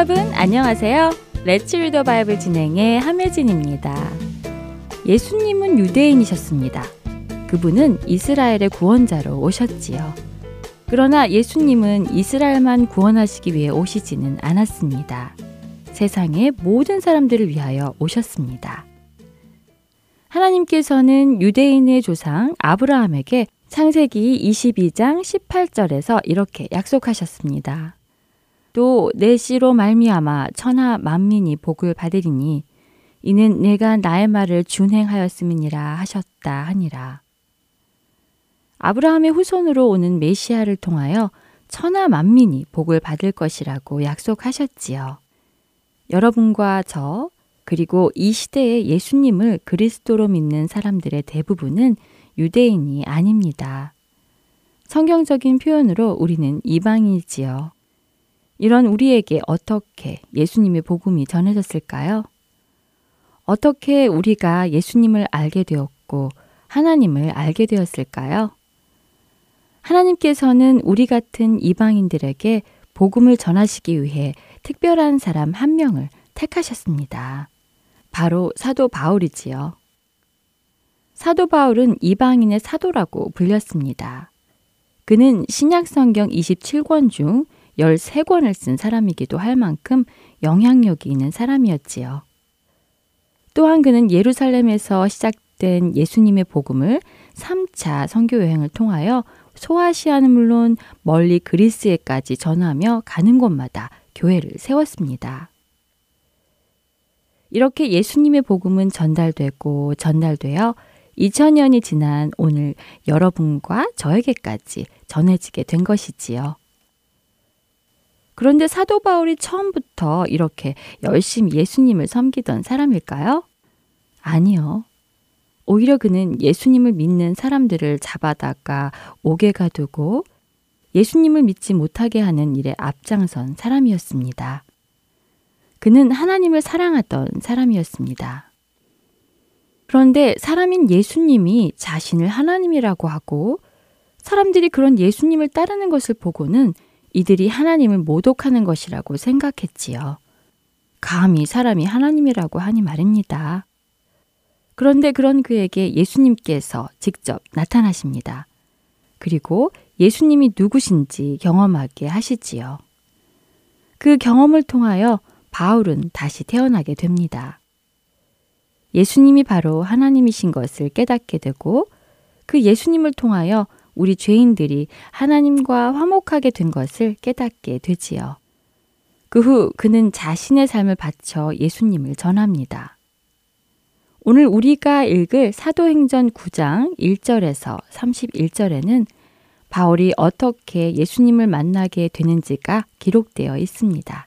여러분 안녕하세요. 레츠 리더 바이블 진행의 함혜진입니다. 예수님은 유대인이셨습니다. 그분은 이스라엘의 구원자로 오셨지요. 그러나 예수님은 이스라엘만 구원하시기 위해 오시지는 않았습니다. 세상의 모든 사람들을 위하여 오셨습니다. 하나님께서는 유대인의 조상 아브라함에게 창세기 22장 18절에서 이렇게 약속하셨습니다. 또 내 씨로 말미암아 천하 만민이 복을 받으리니 이는 내가 나의 말을 준행하였음이니라 하셨다 하니라. 아브라함의 후손으로 오는 메시아를 통하여 천하 만민이 복을 받을 것이라고 약속하셨지요. 여러분과 저, 그리고 이 시대의 예수님을 그리스도로 믿는 사람들의 대부분은 유대인이 아닙니다. 성경적인 표현으로 우리는 이방이지요. 이런 우리에게 어떻게 예수님의 복음이 전해졌을까요? 어떻게 우리가 예수님을 알게 되었고 하나님을 알게 되었을까요? 하나님께서는 우리 같은 이방인들에게 복음을 전하시기 위해 특별한 사람 한 명을 택하셨습니다. 바로 사도 바울이지요. 사도 바울은 이방인의 사도라고 불렸습니다. 그는 신약성경 27권 중 13권을 쓴 사람이기도 할 만큼 영향력이 있는 사람이었지요. 또한 그는 예루살렘에서 시작된 예수님의 복음을 3차 선교 여행을 통하여 소아시아는 물론 멀리 그리스에까지 전하며 가는 곳마다 교회를 세웠습니다. 이렇게 예수님의 복음은 전달되고 전달되어 2000년이 지난 오늘 여러분과 저에게까지 전해지게 된 것이지요. 그런데 사도 바울이 처음부터 이렇게 열심히 예수님을 섬기던 사람일까요? 아니요. 오히려 그는 예수님을 믿는 사람들을 잡아다가 옥에 가두고 예수님을 믿지 못하게 하는 일에 앞장선 사람이었습니다. 그는 하나님을 사랑하던 사람이었습니다. 그런데 사람인 예수님이 자신을 하나님이라고 하고 사람들이 그런 예수님을 따르는 것을 보고는 이들이 하나님을 모독하는 것이라고 생각했지요. 감히 사람이 하나님이라고 하니 말입니다. 그런데 그런 그에게 예수님께서 직접 나타나십니다. 그리고 예수님이 누구신지 경험하게 하시지요. 그 경험을 통하여 바울은 다시 태어나게 됩니다. 예수님이 바로 하나님이신 것을 깨닫게 되고 그 예수님을 통하여 우리 죄인들이 하나님과 화목하게 된 것을 깨닫게 되지요. 그 후 그는 자신의 삶을 바쳐 예수님을 전합니다. 오늘 우리가 읽을 사도행전 9장 1절에서 31절에는 바울이 어떻게 예수님을 만나게 되는지가 기록되어 있습니다.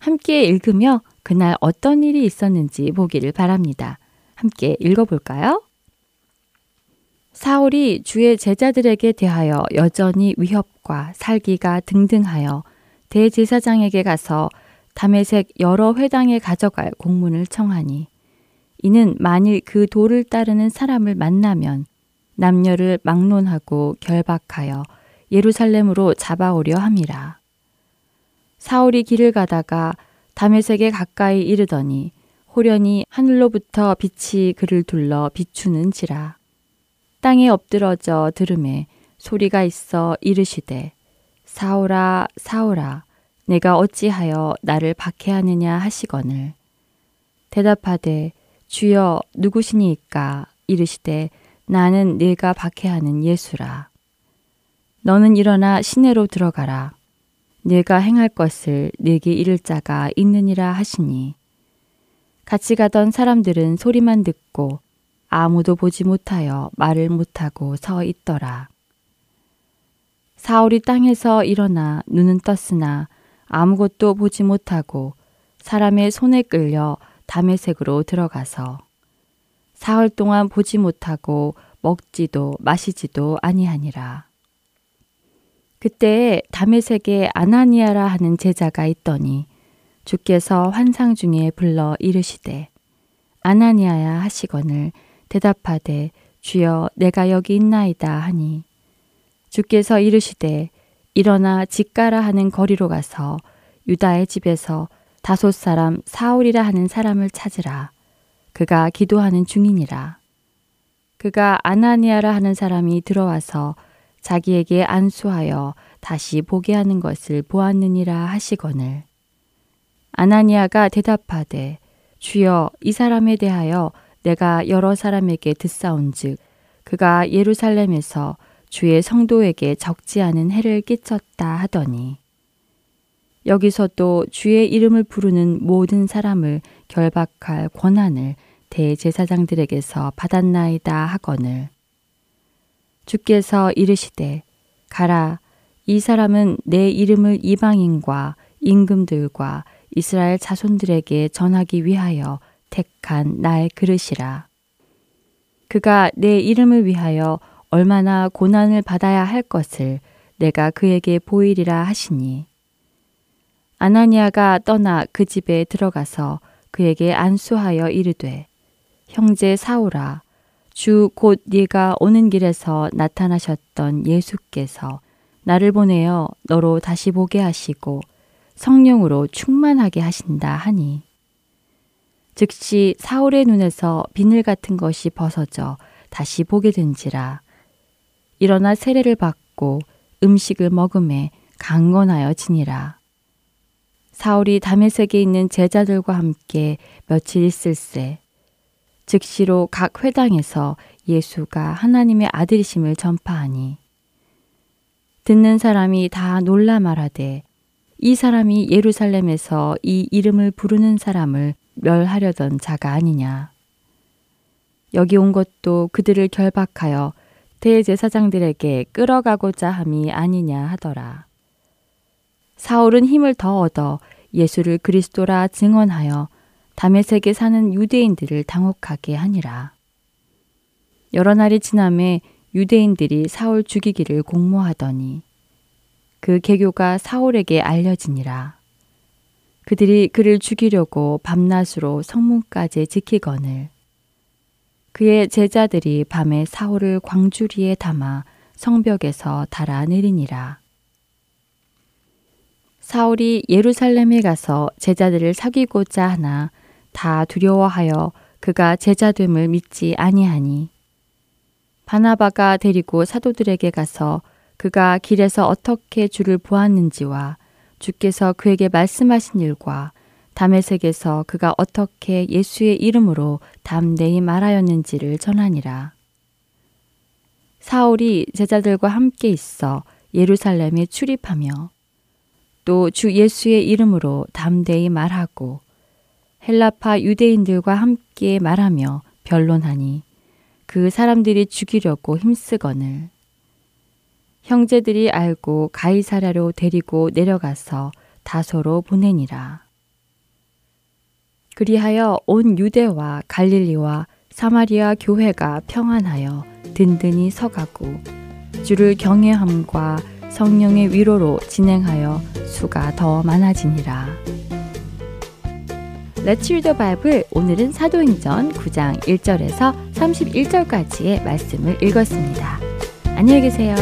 함께 읽으며 그날 어떤 일이 있었는지 보기를 바랍니다. 함께 읽어볼까요? 사울이 주의 제자들에게 대하여 여전히 위협과 살기가 등등하여 대제사장에게 가서 담에색 여러 회당에 가져갈 공문을 청하니 이는 만일 그 도를 따르는 사람을 만나면 남녀를 막론하고 결박하여 예루살렘으로 잡아오려 함이라. 사울이 길을 가다가 담에색에 가까이 이르더니 호련히 하늘로부터 빛이 그를 둘러 비추는지라. 땅에 엎드러져 들음에 소리가 있어 이르시되 사오라 사오라 내가 어찌하여 나를 박해하느냐 하시거늘 대답하되 주여 누구시니까 이르시되 나는 네가 박해하는 예수라. 너는 일어나 시내로 들어가라. 네가 행할 것을 네게 이를 자가 있느니라 하시니 같이 가던 사람들은 소리만 듣고 아무도 보지 못하여 말을 못하고 서 있더라. 사울이 땅에서 일어나 눈은 떴으나 아무것도 보지 못하고 사람의 손에 끌려 담의색으로 들어가서 사흘 동안 보지 못하고 먹지도 마시지도 아니하니라. 그때 담의색에 아나니아라 하는 제자가 있더니 주께서 환상 중에 불러 이르시되 아나니아야 하시거늘 대답하되 주여 내가 여기 있나이다 하니. 주께서 이르시되 일어나 집가라 하는 거리로 가서 유다의 집에서 다섯 사람 사울이라 하는 사람을 찾으라. 그가 기도하는 중이니라. 그가 아나니아라 하는 사람이 들어와서 자기에게 안수하여 다시 보게 하는 것을 보았느니라 하시거늘. 아나니아가 대답하되 주여 이 사람에 대하여 내가 여러 사람에게 듣사온즉 그가 예루살렘에서 주의 성도에게 적지 않은 해를 끼쳤다 하더니 여기서 또 주의 이름을 부르는 모든 사람을 결박할 권한을 대제사장들에게서 받았나이다 하거늘. 주께서 이르시되 가라 이 사람은 내 이름을 이방인과 임금들과 이스라엘 자손들에게 전하기 위하여 택한 나의 그릇이라. 그가 내 이름을 위하여 얼마나 고난을 받아야 할 것을 내가 그에게 보이리라 하시니. 아나니아가 떠나 그 집에 들어가서 그에게 안수하여 이르되 형제 사울아 주곧 네가 오는 길에서 나타나셨던 예수께서 나를 보내어 너로 다시 보게 하시고 성령으로 충만하게 하신다 하니 즉시 사울의 눈에서 비늘 같은 것이 벗어져 다시 보게 된지라. 일어나 세례를 받고 음식을 먹음에 강건하여 지니라. 사울이 다메섹에 있는 제자들과 함께 며칠 있을새 즉시로 각 회당에서 예수가 하나님의 아들이심을 전파하니 듣는 사람이 다 놀라 말하되 이 사람이 예루살렘에서 이 이름을 부르는 사람을 멸하려던 자가 아니냐. 여기 온 것도 그들을 결박하여 대제사장들에게 끌어가고자 함이 아니냐 하더라. 사울은 힘을 더 얻어 예수를 그리스도라 증언하여 담에색에 사는 유대인들을 당혹하게 하니라. 여러 날이 지남에 유대인들이 사울 죽이기를 공모하더니 그 계교가 사울에게 알려지니라. 그들이 그를 죽이려고 밤낮으로 성문까지 지키거늘 그의 제자들이 밤에 사울을 광주리에 담아 성벽에서 달아 내리니라. 사울이 예루살렘에 가서 제자들을 사귀고자 하나 다 두려워하여 그가 제자됨을 믿지 아니하니 바나바가 데리고 사도들에게 가서 그가 길에서 어떻게 주를 보았는지와 주께서 그에게 말씀하신 일과 담에색에서 그가 어떻게 예수의 이름으로 담대히 말하였는지를 전하니라. 사울이 제자들과 함께 있어 예루살렘에 출입하며 또 주 예수의 이름으로 담대히 말하고 헬라파 유대인들과 함께 말하며 변론하니 그 사람들이 죽이려고 힘쓰거늘 형제들이 알고 가이사랴로 데리고 내려가서 다소로 보내니라. 그리하여 온 유대와 갈릴리와 사마리아 교회가 평안하여 든든히 서가고 주를 경외함과 성령의 위로로 진행하여 수가 더 많아지니라. 레츠 리더 바이블 오늘은 사도행전 9장 1절에서 31절까지의 말씀을 읽었습니다. 안녕히 계세요.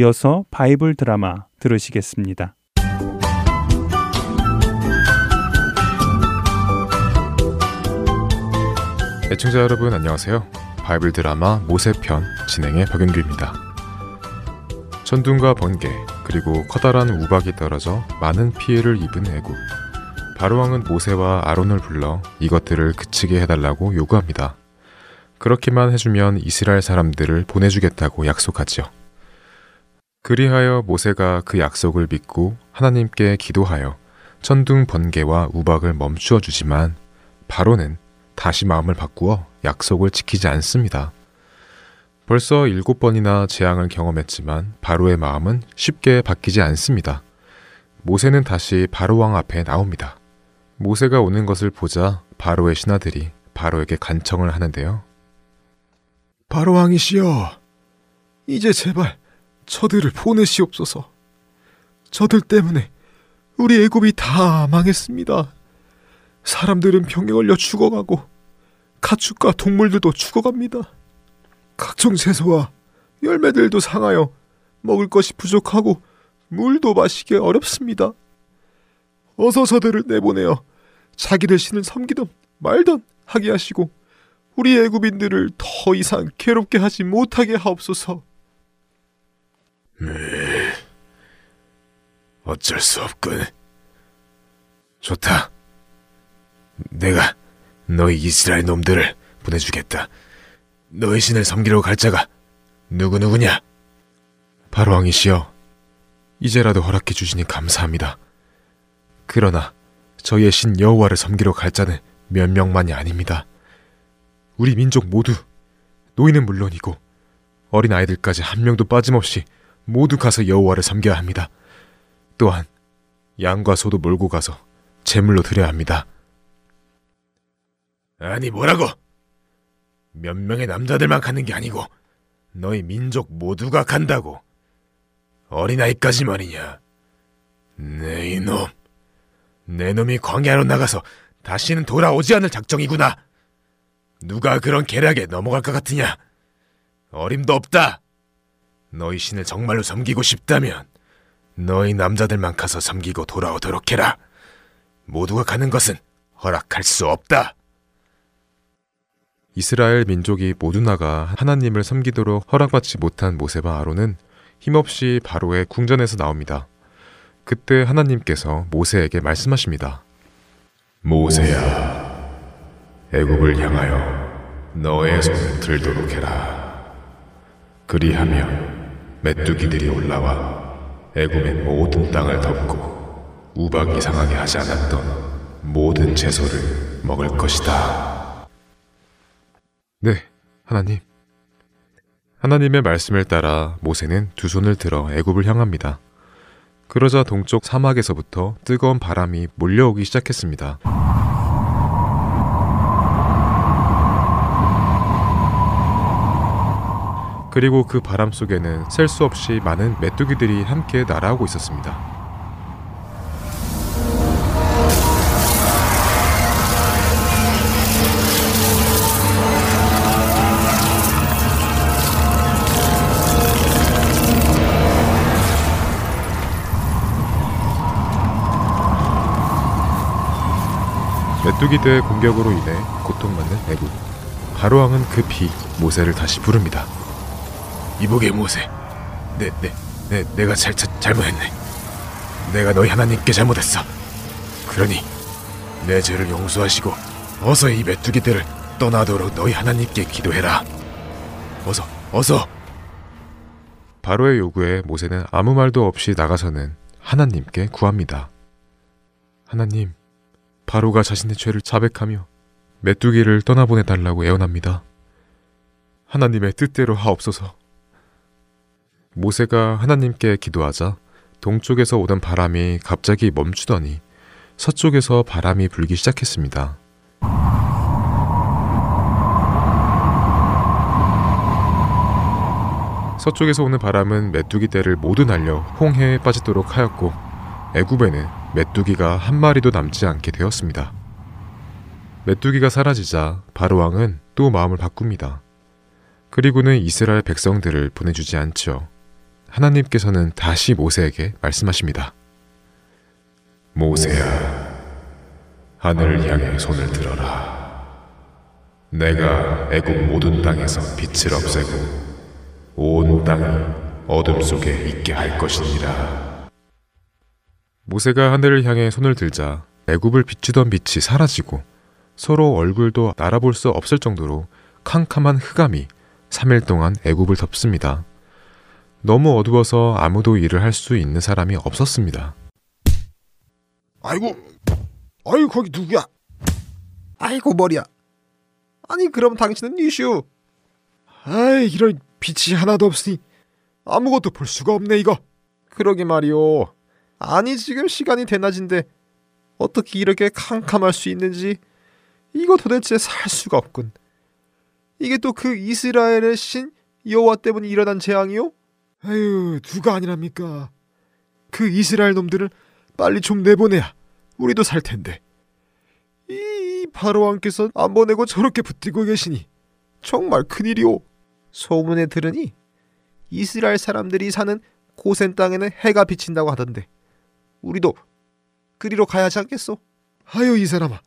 이어서 바이블 드라마 들으시겠습니다. 애청자 여러분 안녕하세요. 바이블 드라마 모세편 진행의 박윤규입니다. 천둥과 번개 그리고 커다란 우박이 떨어져 많은 피해를 입은 애굽. 바로왕은 모세와 아론을 불러 이것들을 그치게 해달라고 요구합니다. 그렇게만 해주면 이스라엘 사람들을 보내주겠다고 약속하죠. 그리하여 모세가 그 약속을 믿고 하나님께 기도하여 천둥 번개와 우박을 멈추어 주지만 바로는 다시 마음을 바꾸어 약속을 지키지 않습니다. 벌써 일곱 번이나 재앙을 경험했지만 바로의 마음은 쉽게 바뀌지 않습니다. 모세는 다시 바로왕 앞에 나옵니다. 모세가 오는 것을 보자 바로의 신하들이 바로에게 간청을 하는데요. 바로왕이시여, 이제 제발 저들을 보내시옵소서. 저들 때문에 우리 애굽이 다 망했습니다. 사람들은 병에 걸려 죽어가고 가축과 동물들도 죽어갑니다. 각종 채소와 열매들도 상하여 먹을 것이 부족하고 물도 마시기 어렵습니다. 어서 저들을 내보내어 자기들 신을 섬기던 말던 하게 하시고 우리 애굽인들을 더 이상 괴롭게 하지 못하게 하옵소서. 네. 어쩔 수 없군. 좋다. 내가 너희 이스라엘 놈들을 보내주겠다. 너희 신을 섬기러 갈 자가 누구누구냐? 바로왕이시여, 이제라도 허락해 주시니 감사합니다. 그러나 저희의 신 여호와를 섬기러 갈 자는 몇 명만이 아닙니다. 우리 민족 모두 노인은 물론이고 어린 아이들까지 한 명도 빠짐없이 모두 가서 여호와를 섬겨야 합니다. 또한 양과 소도 몰고 가서 제물로 드려야 합니다. 아니 뭐라고? 몇 명의 남자들만 가는 게 아니고 너희 민족 모두가 간다고. 어린아이까지 말이냐. 네 이놈. 내 놈이 광야로 나가서 다시는 돌아오지 않을 작정이구나. 누가 그런 계략에 넘어갈 것 같으냐? 어림도 없다. 너희 신을 정말로 섬기고 싶다면 너희 남자들만 가서 섬기고 돌아오도록 해라. 모두가 가는 것은 허락할 수 없다. 이스라엘 민족이 모두 나가 하나님을 섬기도록 허락받지 못한 모세와 아론은 힘없이 바로의 궁전에서 나옵니다. 그때 하나님께서 모세에게 말씀하십니다. 모세야, 애굽을 향하여 너의 손을 들도록 해라. 그리하면 메뚜기들이 올라와 애굽의 모든 땅을 덮고 우박 이 상하게 하지 않았던 모든 채소를 먹을 것이다. 네, 하나님. 하나님의 말씀을 따라 모세는 두 손을 들어 애굽을 향합니다. 그러자 동쪽 사막에서부터 뜨거운 바람이 몰려오기 시작했습니다. 그리고 그 바람 속에는 셀 수 없이 많은 메뚜기들이 함께 날아오고 있었습니다. 메뚜기들의 공격으로 인해 고통받는 애굽. 바로왕은 급히 모세를 다시 부릅니다. 이보게 모세, 내, 내, 내, 내가 잘, 잘, 잘못했네. 내가 너희 하나님께 잘못했어. 그러니 내 죄를 용서하시고 어서 이 메뚜기들을 떠나도록 너희 하나님께 기도해라. 어서, 어서. 바로의 요구에 모세는 아무 말도 없이 나가서는 하나님께 구합니다. 하나님, 바로가 자신의 죄를 자백하며 메뚜기를 떠나보내 달라고 애원합니다. 하나님의 뜻대로 하옵소서. 모세가 하나님께 기도하자 동쪽에서 오던 바람이 갑자기 멈추더니 서쪽에서 바람이 불기 시작했습니다. 서쪽에서 오는 바람은 메뚜기 떼를 모두 날려 홍해에 빠지도록 하였고 애굽에는 메뚜기가 한 마리도 남지 않게 되었습니다. 메뚜기가 사라지자 바로왕은 또 마음을 바꿉니다. 그리고는 이스라엘 백성들을 보내주지 않죠. 하나님께서는 다시 모세에게 말씀하십니다. 모세야, 하늘을 향해 손을 들어라. 내가 애굽 모든 땅에서 빛을 없애고 온 땅이 어둠 속에 있게 할 것이니라. 모세가 하늘을 향해 손을 들자 애굽을 비추던 빛이 사라지고 서로 얼굴도 알아볼 수 없을 정도로 캄캄한 흑암이 3일 동안 애굽을 덮습니다. 너무 어두워서 아무도 일을 할 수 있는 사람이 없었습니다. 아이고, 아이고 거기 누구야? 아이고 머리야. 아니 그럼 당신은 뉴슈. 아이 이런 빛이 하나도 없으니 아무것도 볼 수가 없네 이거. 그러게 말이오. 아니 지금 시간이 대낮인데 어떻게 이렇게 캄캄할 수 있는지 이거 도대체 살 수가 없군. 이게 또 그 이스라엘의 신 여호와 때문에 일어난 재앙이요? 아유 누가 아니랍니까? 그 이스라엘 놈들을 빨리 좀 내보내야 우리도 살 텐데. 이 바로 왕께서 안 보내고 저렇게 붙들고 계시니 정말 큰일이오. 소문에 들으니 이스라엘 사람들이 사는 고센 땅에는 해가 비친다고 하던데 우리도 그리로 가야 하지 않겠소? 아유 이 사람아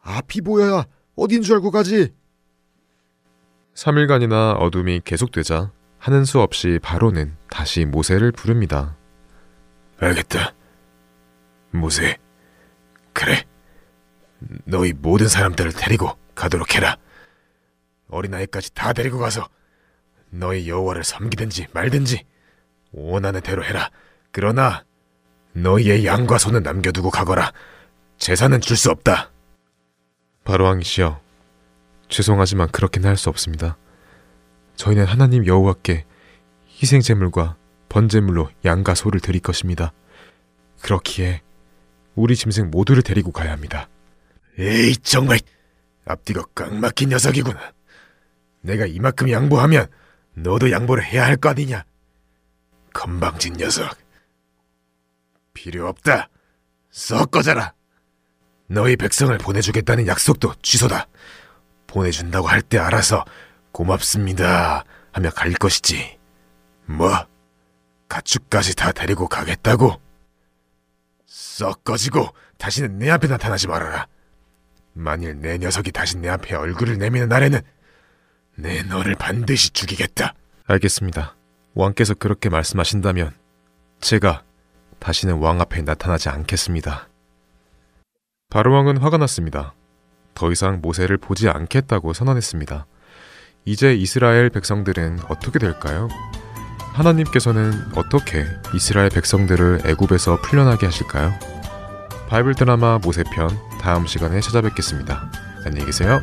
앞이 보여야 어딘 줄 알고 가지 3일간이나 어둠이 계속되자 하는 수 없이 바로는 다시 모세를 부릅니다. 알겠다. 모세. 그래. 너희 모든 사람들을 데리고 가도록 해라. 어린아이까지 다 데리고 가서 너희 여호와를 섬기든지 말든지 원하는 대로 해라. 그러나 너희의 양과 소는 남겨두고 가거라. 재산은 줄 수 없다. 바로왕이시여, 죄송하지만 그렇게는 할 수 없습니다. 저희는 하나님 여호와께 희생 제물과 번제물로 양과 소를 드릴 것입니다. 그렇기에 우리 짐승 모두를 데리고 가야 합니다. 에이 정말 앞뒤가 꽉 막힌 녀석이구나. 내가 이만큼 양보하면 너도 양보를 해야 할 거 아니냐. 건방진 녀석. 필요 없다. 썩 꺼져라. 너희 백성을 보내주겠다는 약속도 취소다. 보내준다고 할 때 알아서 고맙습니다 하며 갈 것이지. 뭐? 가축까지 다 데리고 가겠다고? 썩 꺼지고 다시는 내 앞에 나타나지 말아라. 만일 내 녀석이 다시 내 앞에 얼굴을 내미는 날에는 내 너를 반드시 죽이겠다. 알겠습니다. 왕께서 그렇게 말씀하신다면 제가 다시는 왕 앞에 나타나지 않겠습니다. 바로왕은 화가 났습니다. 더 이상 모세를 보지 않겠다고 선언했습니다. 이제 이스라엘 백성들은 어떻게 될까요? 하나님께서는 어떻게 이스라엘 백성들을 애굽에서 풀려나게 하실까요? 바이블 드라마 모세편 다음 시간에 찾아뵙겠습니다. 안녕히 계세요.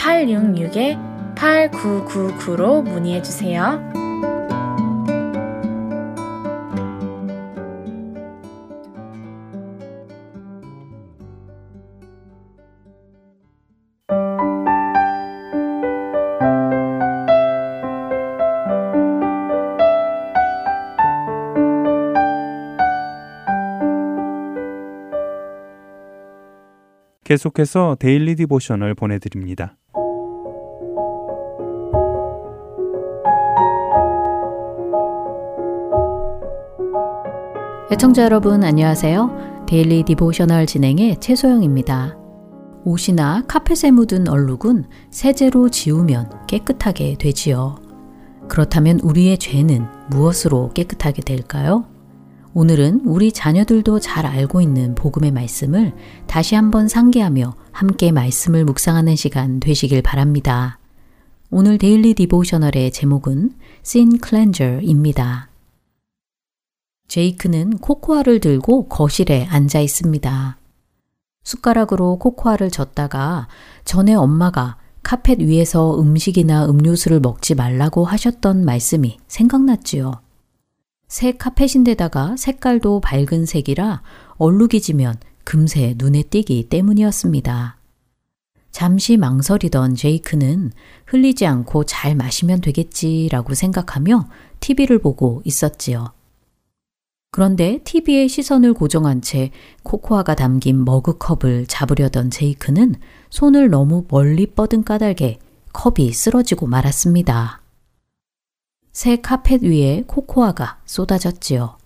602-866-8999로 문의해 주세요. 계속해서 daily devotional 보내드립니다. 애청자 여러분 안녕하세요. daily devotional 진행의 최소영입니다. 옷이나 카펫에 묻은 얼룩은 세제로 지우면 깨끗하게 되지요. 그렇다면 우리의 죄는 무엇으로 깨끗하게 될까요? 오늘은 우리 자녀들도 잘 알고 있는 복음의 말씀을 다시 한번 상기하며 함께 말씀을 묵상하는 시간 되시길 바랍니다. 오늘 daily devotional의 제목은 Sin Cleanser입니다. 제이크는 코코아를 들고 거실에 앉아 있습니다. 숟가락으로 코코아를 젓다가 전에 엄마가 카펫 위에서 음식이나 음료수를 먹지 말라고 하셨던 말씀이 생각났지요. 새 카펫인데다가 색깔도 밝은 색이라 얼룩이 지면 금세 눈에 띄기 때문이었습니다. 잠시 망설이던 제이크는 흘리지 않고 잘 마시면 되겠지라고 생각하며 TV를 보고 있었지요. 그런데 TV에 시선을 고정한 채 코코아가 담긴 머그컵을 잡으려던 제이크는 손을 너무 멀리 뻗은 까닭에 컵이 쓰러지고 말았습니다. 새 카펫 위에 코코아가 쏟아졌지요.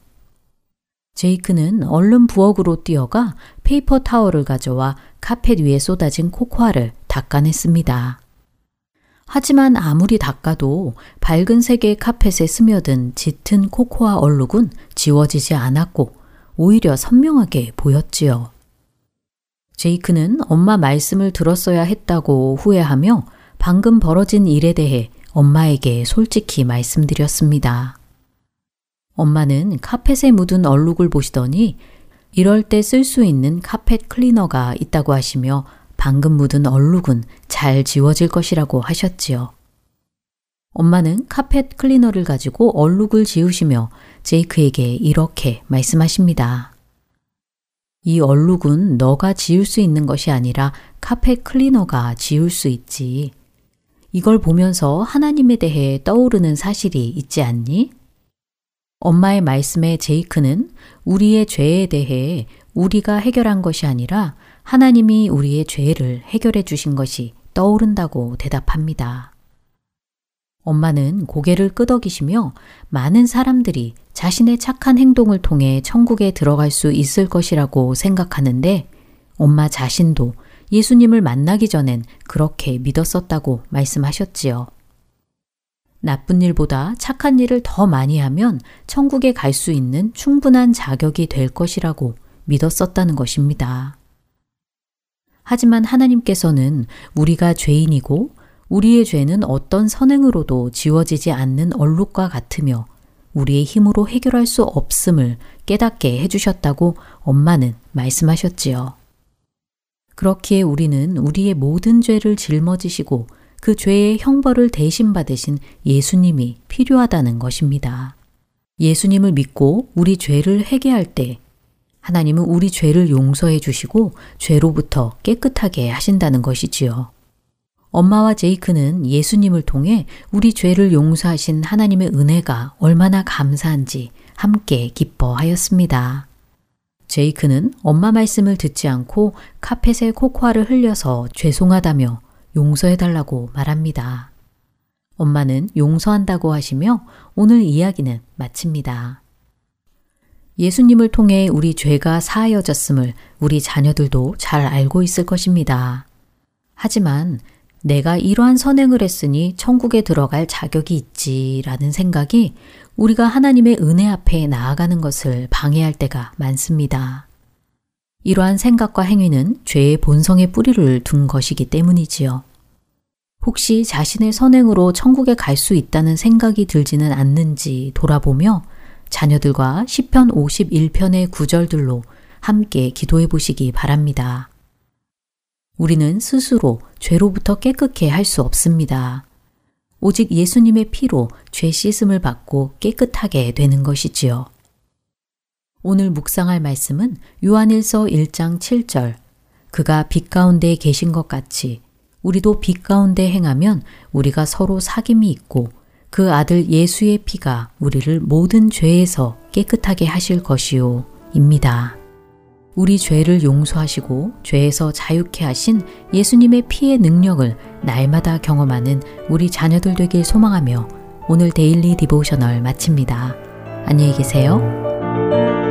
제이크는 얼른 부엌으로 뛰어가 paper towel을 가져와 카펫 위에 쏟아진 코코아를 닦아냈습니다. 하지만 아무리 닦아도 밝은 색의 카펫에 스며든 짙은 코코아 얼룩은 지워지지 않았고 오히려 선명하게 보였지요. 제이크는 엄마 말씀을 들었어야 했다고 후회하며 방금 벌어진 일에 대해 엄마에게 솔직히 말씀드렸습니다. 엄마는 카펫에 묻은 얼룩을 보시더니 이럴 때 쓸 수 있는 카펫 클리너가 있다고 하시며 방금 묻은 얼룩은 잘 지워질 것이라고 하셨지요. 엄마는 카펫 클리너를 가지고 얼룩을 지우시며 제이크에게 이렇게 말씀하십니다. 이 얼룩은 너가 지울 수 있는 것이 아니라 카펫 클리너가 지울 수 있지. 이걸 보면서 하나님에 대해 떠오르는 사실이 있지 않니? 엄마의 말씀에 제이크는 우리의 죄에 대해 우리가 해결한 것이 아니라 하나님이 우리의 죄를 해결해 주신 것이 떠오른다고 대답합니다. 엄마는 고개를 끄덕이시며 많은 사람들이 자신의 착한 행동을 통해 천국에 들어갈 수 있을 것이라고 생각하는데 엄마 자신도 예수님을 만나기 전엔 그렇게 믿었었다고 말씀하셨지요. 나쁜 일보다 착한 일을 더 많이 하면 천국에 갈 수 있는 충분한 자격이 될 것이라고 믿었었다는 것입니다. 하지만 하나님께서는 우리가 죄인이고 우리의 죄는 어떤 선행으로도 지워지지 않는 얼룩과 같으며 우리의 힘으로 해결할 수 없음을 깨닫게 해주셨다고 엄마는 말씀하셨지요. 그렇기에 우리는 우리의 모든 죄를 짊어지시고 그 죄의 형벌을 대신 받으신 예수님이 필요하다는 것입니다. 예수님을 믿고 우리 죄를 회개할 때 하나님은 우리 죄를 용서해 주시고 죄로부터 깨끗하게 하신다는 것이지요. 엄마와 제이크는 예수님을 통해 우리 죄를 용서하신 하나님의 은혜가 얼마나 감사한지 함께 기뻐하였습니다. 제이크는 엄마 말씀을 듣지 않고 카펫에 코코아를 흘려서 죄송하다며 용서해달라고 말합니다. 엄마는 용서한다고 하시며 오늘 이야기는 마칩니다. 예수님을 통해 우리 죄가 사하여졌음을 우리 자녀들도 잘 알고 있을 것입니다. 하지만 내가 이러한 선행을 했으니 천국에 들어갈 자격이 있지라는 생각이 우리가 하나님의 은혜 앞에 나아가는 것을 방해할 때가 많습니다. 이러한 생각과 행위는 죄의 본성의 뿌리를 둔 것이기 때문이지요. 혹시 자신의 선행으로 천국에 갈 수 있다는 생각이 들지는 않는지 돌아보며 자녀들과 시편 51편의 구절들로 함께 기도해 보시기 바랍니다. 우리는 스스로 죄로부터 깨끗해 할 수 없습니다. 오직 예수님의 피로 죄 씻음을 받고 깨끗하게 되는 것이지요. 오늘 묵상할 말씀은 요한일서 1장 7절. 그가 빛 가운데 계신 것 같이 우리도 빛 가운데 행하면 우리가 서로 사귐이 있고 그 아들 예수의 피가 우리를 모든 죄에서 깨끗하게 하실 것이요. 입니다. 우리 죄를 용서하시고 죄에서 자유케 하신 예수님의 피의 능력을 날마다 경험하는 우리 자녀들 되길 소망하며 오늘 daily devotional 마칩니다. 안녕히 계세요.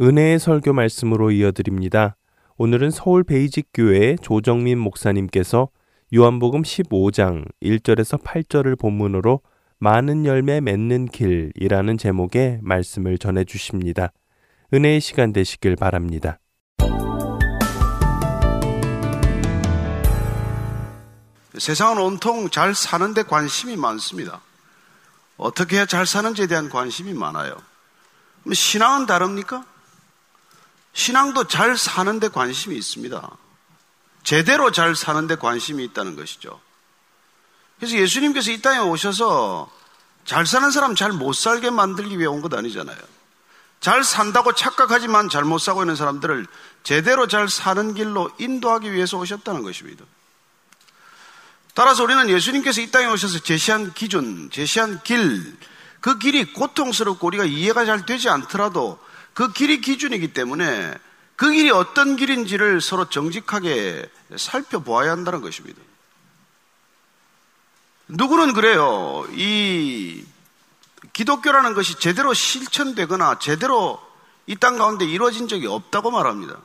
은혜의 설교 말씀으로 이어드립니다. 오늘은 서울 베이직 교회 조정민 목사님께서 요한복음 15장 1절에서 8절을 본문으로 많은 열매 맺는 길이라는 제목의 말씀을 전해 주십니다. 은혜의 시간 되시길 바랍니다. 세상은 온통 잘 사는데 관심이 많습니다. 어떻게 해야 잘 사는지에 대한 관심이 많아요. 신앙은 다릅니까? 신앙도 잘 사는데 관심이 있습니다. 제대로 잘 사는데 관심이 있다는 것이죠. 그래서 예수님께서 이 땅에 오셔서 잘 사는 사람 잘 못 살게 만들기 위해 온 것 아니잖아요. 잘 산다고 착각하지만 잘 못 사고 있는 사람들을 제대로 잘 사는 길로 인도하기 위해서 오셨다는 것입니다. 따라서 우리는 예수님께서 이 땅에 오셔서 제시한 기준, 제시한 길, 그 길이 고통스럽고 우리가 이해가 잘 되지 않더라도 그 길이 기준이기 때문에 그 길이 어떤 길인지를 서로 정직하게 살펴보아야 한다는 것입니다. 누구는 그래요. 이 기독교라는 것이 제대로 실천되거나 제대로 이 땅 가운데 이루어진 적이 없다고 말합니다.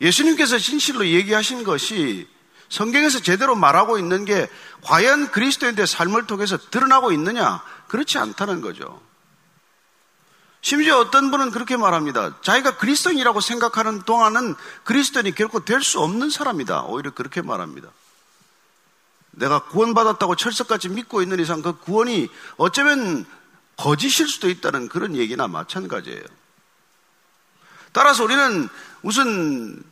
예수님께서 진실로 얘기하신 것이 성경에서 제대로 말하고 있는 게 과연 그리스도인의 삶을 통해서 드러나고 있느냐? 그렇지 않다는 거죠. 심지어 어떤 분은 그렇게 말합니다. 자기가 그리스도인이라고 생각하는 동안은 그리스도인이 결코 될 수 없는 사람이다. 오히려 그렇게 말합니다. 내가 구원받았다고 철석같이 믿고 있는 이상 그 구원이 어쩌면 거짓일 수도 있다는 그런 얘기나 마찬가지예요. 따라서 우리는 무슨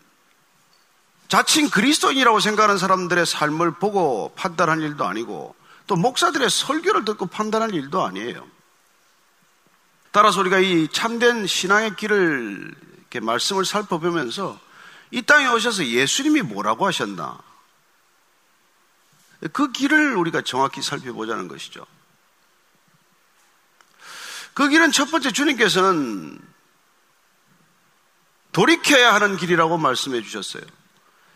자칭 그리스도인이라고 생각하는 사람들의 삶을 보고 판단할 일도 아니고 또 목사들의 설교를 듣고 판단할 일도 아니에요. 따라서 우리가 이 참된 신앙의 길을 이렇게 말씀을 살펴보면서 이 땅에 오셔서 예수님이 뭐라고 하셨나? 그 길을 우리가 정확히 살펴보자는 것이죠. 그 길은 첫 번째 주님께서는 돌이켜야 하는 길이라고 말씀해 주셨어요.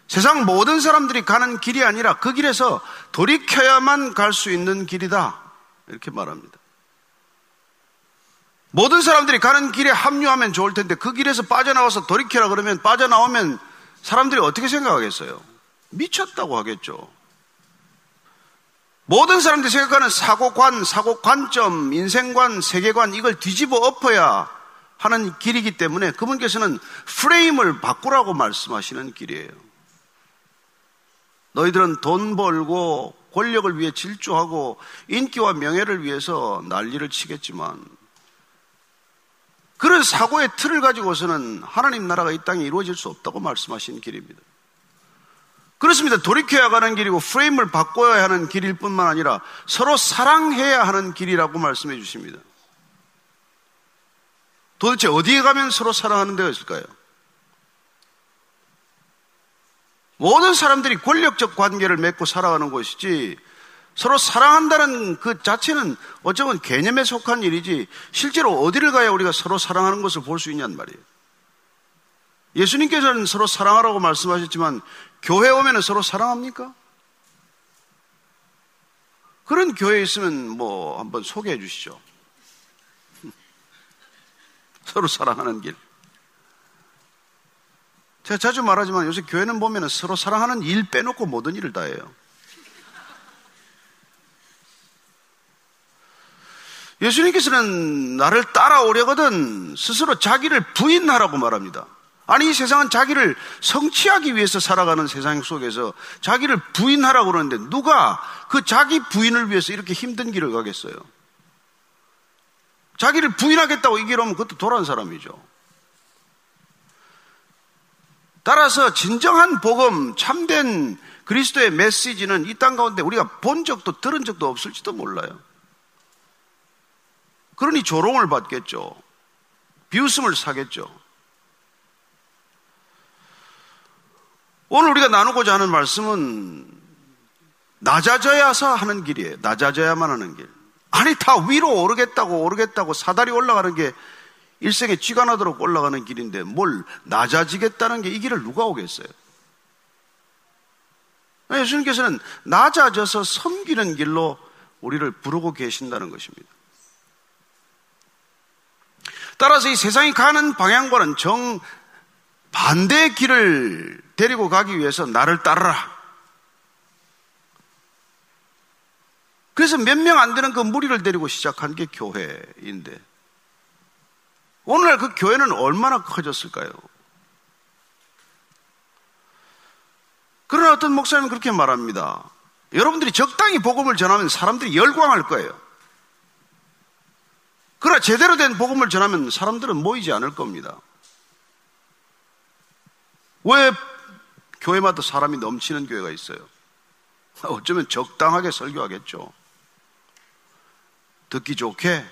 세상 모든 사람들이 가는 길이 아니라 그 길에서 돌이켜야만 갈 수 있는 길이다. 이렇게 말합니다. 모든 사람들이 가는 길에 합류하면 좋을 텐데 그 길에서 빠져나와서 돌이켜라 그러면 빠져나오면 사람들이 어떻게 생각하겠어요? 미쳤다고 하겠죠. 모든 사람들이 생각하는 사고관, 사고관점, 인생관, 세계관 이걸 뒤집어 엎어야 하는 길이기 때문에 그분께서는 프레임을 바꾸라고 말씀하시는 길이에요. 너희들은 돈 벌고 권력을 위해 질주하고 인기와 명예를 위해서 난리를 치겠지만 그런 사고의 틀을 가지고서는 하나님 나라가 이 땅에 이루어질 수 없다고 말씀하신 길입니다. 그렇습니다. 돌이켜야 가는 길이고 프레임을 바꿔야 하는 길일 뿐만 아니라 서로 사랑해야 하는 길이라고 말씀해 주십니다. 도대체 어디에 가면 서로 사랑하는 데가 있을까요? 모든 사람들이 권력적 관계를 맺고 살아가는 것이지 서로 사랑한다는 그 자체는 어쩌면 개념에 속한 일이지 실제로 어디를 가야 우리가 서로 사랑하는 것을 볼 수 있냔 말이에요. 예수님께서는 서로 사랑하라고 말씀하셨지만 교회 오면 서로 사랑합니까? 그런 교회 있으면 뭐 한번 소개해 주시죠. 서로 사랑하는 길. 제가 자주 말하지만 요새 교회는 보면 서로 사랑하는 일 빼놓고 모든 일을 다 해요. 예수님께서는 나를 따라오려거든 스스로 자기를 부인하라고 말합니다. 아니 이 세상은 자기를 성취하기 위해서 살아가는 세상 속에서 자기를 부인하라고 그러는데 누가 그 자기 부인을 위해서 이렇게 힘든 길을 가겠어요? 자기를 부인하겠다고 이길 오면 그것도 돌아온 사람이죠. 따라서 진정한 복음, 참된 그리스도의 메시지는 이 땅 가운데 우리가 본 적도 들은 적도 없을지도 몰라요. 그러니 조롱을 받겠죠. 비웃음을 사겠죠. 오늘 우리가 나누고자 하는 말씀은 낮아져야서 하는 길이에요. 낮아져야만 하는 길. 아니, 다 위로 오르겠다고 오르겠다고 사다리 올라가는 게 일생에 쥐가 나도록 올라가는 길인데 뭘 낮아지겠다는 게 이 길을 누가 오겠어요? 예수님께서는 낮아져서 섬기는 길로 우리를 부르고 계신다는 것입니다. 따라서 이 세상이 가는 방향과는 정 반대의 길을 데리고 가기 위해서 나를 따르라. 그래서 몇 명 안 되는 그 무리를 데리고 시작한 게 교회인데 오늘날 그 교회는 얼마나 커졌을까요? 그러나 어떤 목사님은 그렇게 말합니다. 여러분들이 적당히 복음을 전하면 사람들이 열광할 거예요. 그러나 제대로 된 복음을 전하면 사람들은 모이지 않을 겁니다. 왜 교회마다 사람이 넘치는 교회가 있어요. 어쩌면 적당하게 설교하겠죠. 듣기 좋게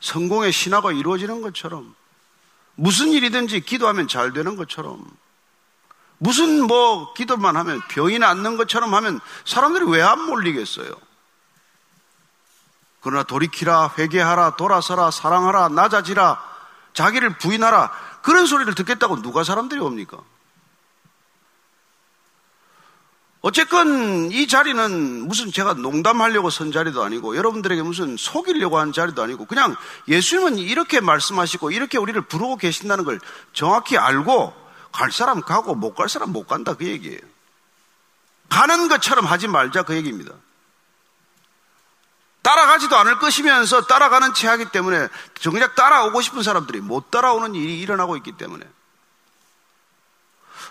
성공의 신화가 이루어지는 것처럼 무슨 일이든지 기도하면 잘 되는 것처럼 무슨 뭐 기도만 하면 병이 낫는 것처럼 하면 사람들이 왜 안 몰리겠어요? 그러나 돌이키라, 회개하라, 돌아서라, 사랑하라, 낮아지라, 자기를 부인하라 그런 소리를 듣겠다고 누가 사람들이 옵니까? 어쨌건 이 자리는 무슨 제가 농담하려고 선 자리도 아니고 여러분들에게 무슨 속이려고 한 자리도 아니고 그냥 예수님은 이렇게 말씀하시고 이렇게 우리를 부르고 계신다는 걸 정확히 알고 갈 사람 가고 못 갈 사람 못 간다 그 얘기예요. 가는 것처럼 하지 말자 그 얘기입니다. 따라가지도 않을 것이면서 따라가는 채 하기 때문에 정작 따라오고 싶은 사람들이 못 따라오는 일이 일어나고 있기 때문에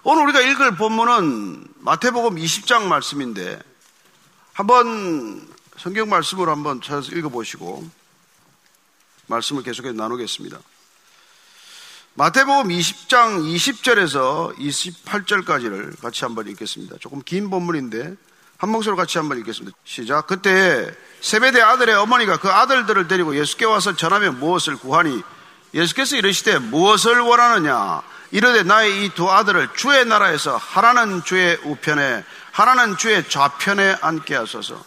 오늘 우리가 읽을 본문은 마태복음 20장 말씀인데 한번 성경 말씀으로 한번 찾아서 읽어보시고 말씀을 계속해서 나누겠습니다. 마태복음 20장 20절에서 28절까지를 같이 한번 읽겠습니다. 조금 긴 본문인데 한 목소리로 같이 한번 읽겠습니다. 시작. 그때 세베대 아들의 어머니가 그 아들들을 데리고 예수께 와서 전하며 무엇을 구하니 예수께서 이르시되 무엇을 원하느냐 이르되 나의 이 두 아들을 주의 나라에서 하나는 주의 우편에 하나는 주의 좌편에 앉게 하소서.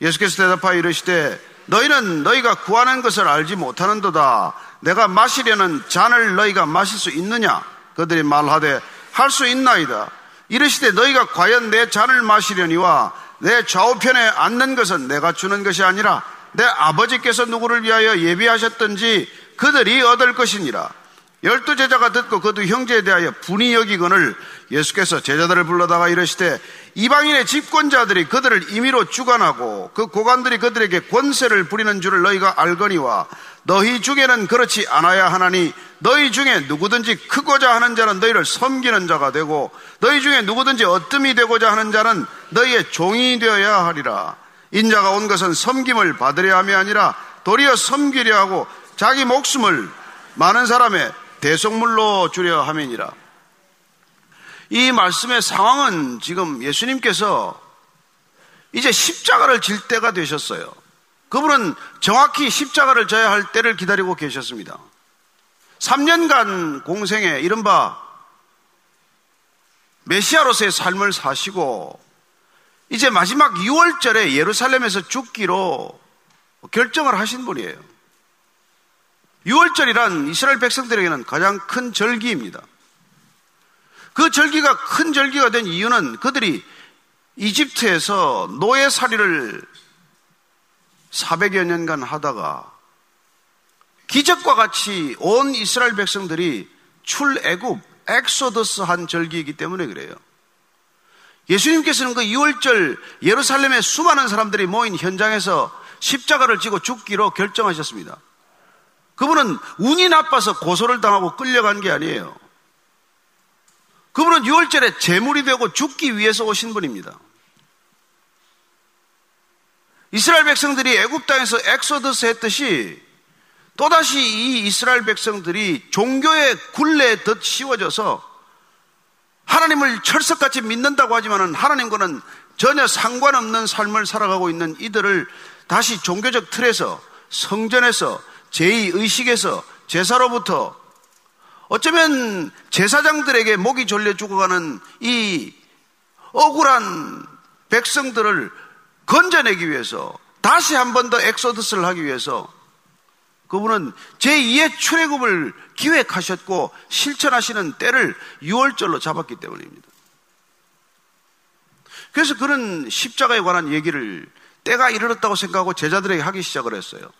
예수께서 대답하여 이르시되 너희는 너희가 구하는 것을 알지 못하는도다. 내가 마시려는 잔을 너희가 마실 수 있느냐? 그들이 말하되 할 수 있나이다. 이르시되 너희가 과연 내 잔을 마시려니와 내 좌우편에 앉는 것은 내가 주는 것이 아니라 내 아버지께서 누구를 위하여 예비하셨든지 그들이 얻을 것이니라. 열두 제자가 듣고 그두 형제에 대하여 분이 여기거늘 예수께서 제자들을 불러다가 이르시되 이방인의 집권자들이 그들을 임의로 주관하고 그 고관들이 그들에게 권세를 부리는 줄을 너희가 알거니와 너희 중에는 그렇지 않아야 하나니 너희 중에 누구든지 크고자 하는 자는 너희를 섬기는 자가 되고 너희 중에 누구든지 어뜸이 되고자 하는 자는 너희의 종이 되어야 하리라 인자가 온 것은 섬김을 받으려 함이 아니라 도리어 섬기려 하고 자기 목숨을 많은 사람의 대속물로 주려 함이니라. 이 말씀의 상황은 지금 예수님께서 이제 십자가를 질 때가 되셨어요. 그분은 정확히 십자가를 져야 할 때를 기다리고 계셨습니다. 3년간 공생에 이른바 메시아로서의 삶을 사시고 이제 마지막 6월절에 예루살렘에서 죽기로 결정을 하신 분이에요. 유월절이란 이스라엘 백성들에게는 가장 큰 절기입니다. 그 절기가 큰 절기가 된 이유는 그들이 이집트에서 노예살이를 400여 년간 하다가 기적과 같이 온 이스라엘 백성들이 출애굽, 엑소더스 한 절기이기 때문에 그래요. 예수님께서는 그 유월절 예루살렘에 수많은 사람들이 모인 현장에서 십자가를 지고 죽기로 결정하셨습니다. 그분은 운이 나빠서 고소를 당하고 끌려간 게 아니에요. 그분은 유월절에 제물이 되고 죽기 위해서 오신 분입니다. 이스라엘 백성들이 애굽 땅에서 엑소더스 했듯이 또다시 이 이스라엘 백성들이 종교의 굴레에 덧 씌워져서 하나님을 철석같이 믿는다고 하지만 하나님과는 전혀 상관없는 삶을 살아가고 있는 이들을 다시 종교적 틀에서 성전에서 제2의식에서 제사로부터 어쩌면 제사장들에게 목이 졸려 죽어가는 이 억울한 백성들을 건져내기 위해서 다시 한 번 더 엑소더스를 하기 위해서 그분은 제2의 출애굽을 기획하셨고 실천하시는 때를 6월절로 잡았기 때문입니다. 그래서 그런 십자가에 관한 얘기를 때가 이르렀다고 생각하고 제자들에게 하기 시작을 했어요.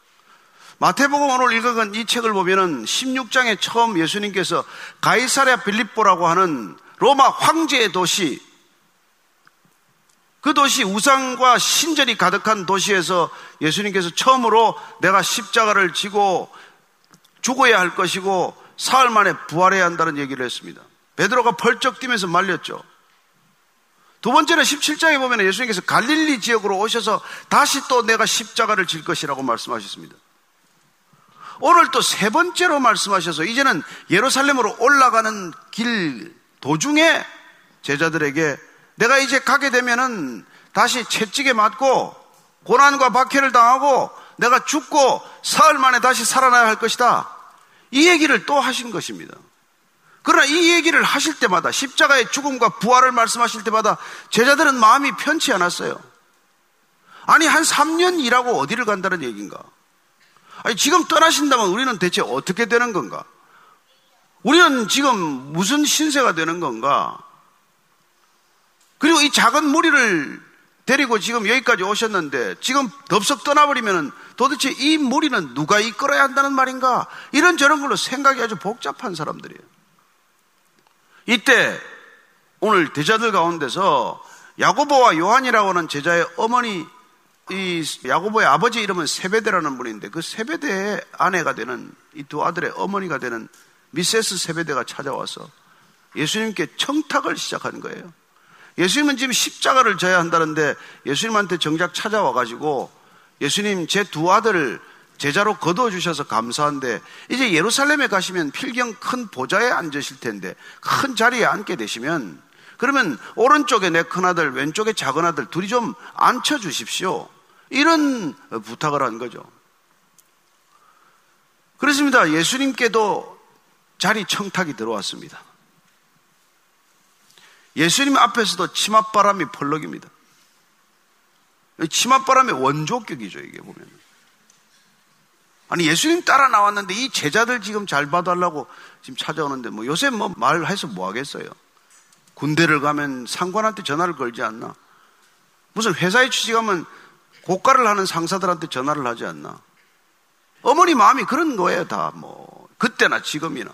마태복음 오늘 읽은 이 책을 보면은 16장에 처음 예수님께서 가이사랴 빌립보라고 하는 로마 황제의 도시 그 도시 우상과 신전이 가득한 도시에서 예수님께서 처음으로 내가 십자가를 지고 죽어야 할 것이고 사흘 만에 부활해야 한다는 얘기를 했습니다. 베드로가 펄쩍 뛰면서 말렸죠. 두 번째는 17장에 보면 예수님께서 갈릴리 지역으로 오셔서 다시 또 내가 십자가를 질 것이라고 말씀하셨습니다. 오늘 또 세 번째로 말씀하셔서 이제는 예루살렘으로 올라가는 길 도중에 제자들에게 내가 이제 가게 되면은 다시 채찍에 맞고 고난과 박해를 당하고 내가 죽고 사흘 만에 다시 살아나야 할 것이다. 이 얘기를 또 하신 것입니다. 그러나 이 얘기를 하실 때마다 십자가의 죽음과 부활을 말씀하실 때마다 제자들은 마음이 편치 않았어요. 아니 한 3년 일하고 어디를 간다는 얘기인가? 아니 지금 떠나신다면 우리는 대체 어떻게 되는 건가? 우리는 지금 무슨 신세가 되는 건가? 그리고 이 작은 무리를 데리고 지금 여기까지 오셨는데 지금 덥석 떠나버리면 도대체 이 무리는 누가 이끌어야 한다는 말인가? 이런 저런 걸로 생각이 아주 복잡한 사람들이에요. 이때 오늘 대자들 가운데서 야고보와 요한이라고 하는 제자의 어머니 이 야고보의 아버지 이름은 세베대라는 분인데 그 세베대의 아내가 되는 이 두 아들의 어머니가 되는 미세스 세베대가 찾아와서 예수님께 청탁을 시작한 거예요. 예수님은 지금 십자가를 져야 한다는데 예수님한테 정작 찾아와 가지고 예수님 제 두 아들을 제자로 거두어 주셔서 감사한데 이제 예루살렘에 가시면 필경 큰 보좌에 앉으실 텐데 큰 자리에 앉게 되시면 그러면 오른쪽에 내 큰아들 왼쪽에 작은아들 둘이 좀 앉혀 주십시오. 이런 부탁을 한 거죠. 그렇습니다. 예수님께도 자리 청탁이 들어왔습니다. 예수님 앞에서도 치맛바람이 펄럭입니다. 치맛바람의 원조격이죠, 이게 보면. 아니, 예수님 따라 나왔는데 이 제자들 지금 잘 봐달라고 지금 찾아오는데 뭐 요새 뭐 말해서 뭐 하겠어요? 군대를 가면 상관한테 전화를 걸지 않나? 무슨 회사에 취직하면 고가를 하는 상사들한테 전화를 하지 않나? 어머니 마음이 그런 거예요, 다 뭐. 그때나 지금이나.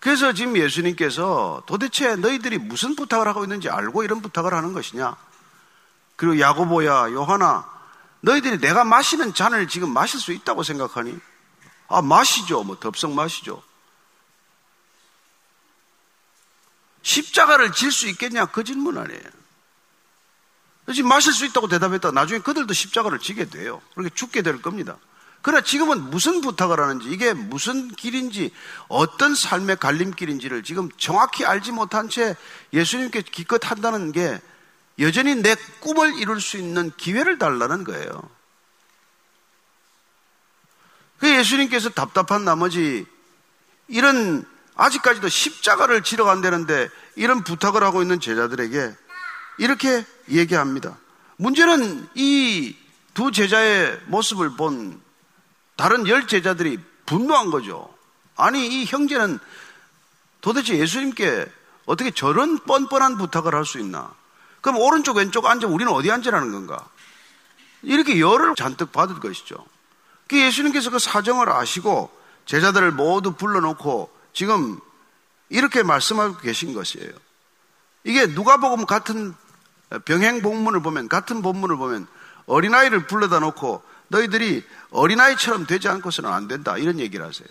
그래서 지금 예수님께서 도대체 너희들이 무슨 부탁을 하고 있는지 알고 이런 부탁을 하는 것이냐? 그리고 야고보야, 요하나, 너희들이 내가 마시는 잔을 지금 마실 수 있다고 생각하니? 아, 마시죠. 뭐, 덥석 마시죠. 십자가를 질 수 있겠냐? 그 질문 아니에요. 지금 마실 수 있다고 대답했다. 나중에 그들도 십자가를 지게 돼요. 그렇게 죽게 될 겁니다. 그러나 지금은 무슨 부탁을 하는지, 이게 무슨 길인지, 어떤 삶의 갈림길인지를 지금 정확히 알지 못한 채 예수님께 기껏 한다는 게 여전히 내 꿈을 이룰 수 있는 기회를 달라는 거예요. 그 예수님께서 답답한 나머지 이런 아직까지도 십자가를 지러 간다는데 이런 부탁을 하고 있는 제자들에게 이렇게 얘기합니다. 문제는 이 두 제자의 모습을 본 다른 열 제자들이 분노한 거죠. 아니, 이 형제는 도대체 예수님께 어떻게 저런 뻔뻔한 부탁을 할 수 있나? 그럼 오른쪽, 왼쪽 앉아 우리는 어디 앉으라는 건가? 이렇게 열을 잔뜩 받을 것이죠. 그 예수님께서 그 사정을 아시고 제자들을 모두 불러놓고 지금 이렇게 말씀하고 계신 것이에요. 이게 누가복음 같은 병행 본문을 보면 같은 본문을 보면 어린아이를 불러다 놓고 너희들이 어린아이처럼 되지 않고서는 안 된다. 이런 얘기를 하세요.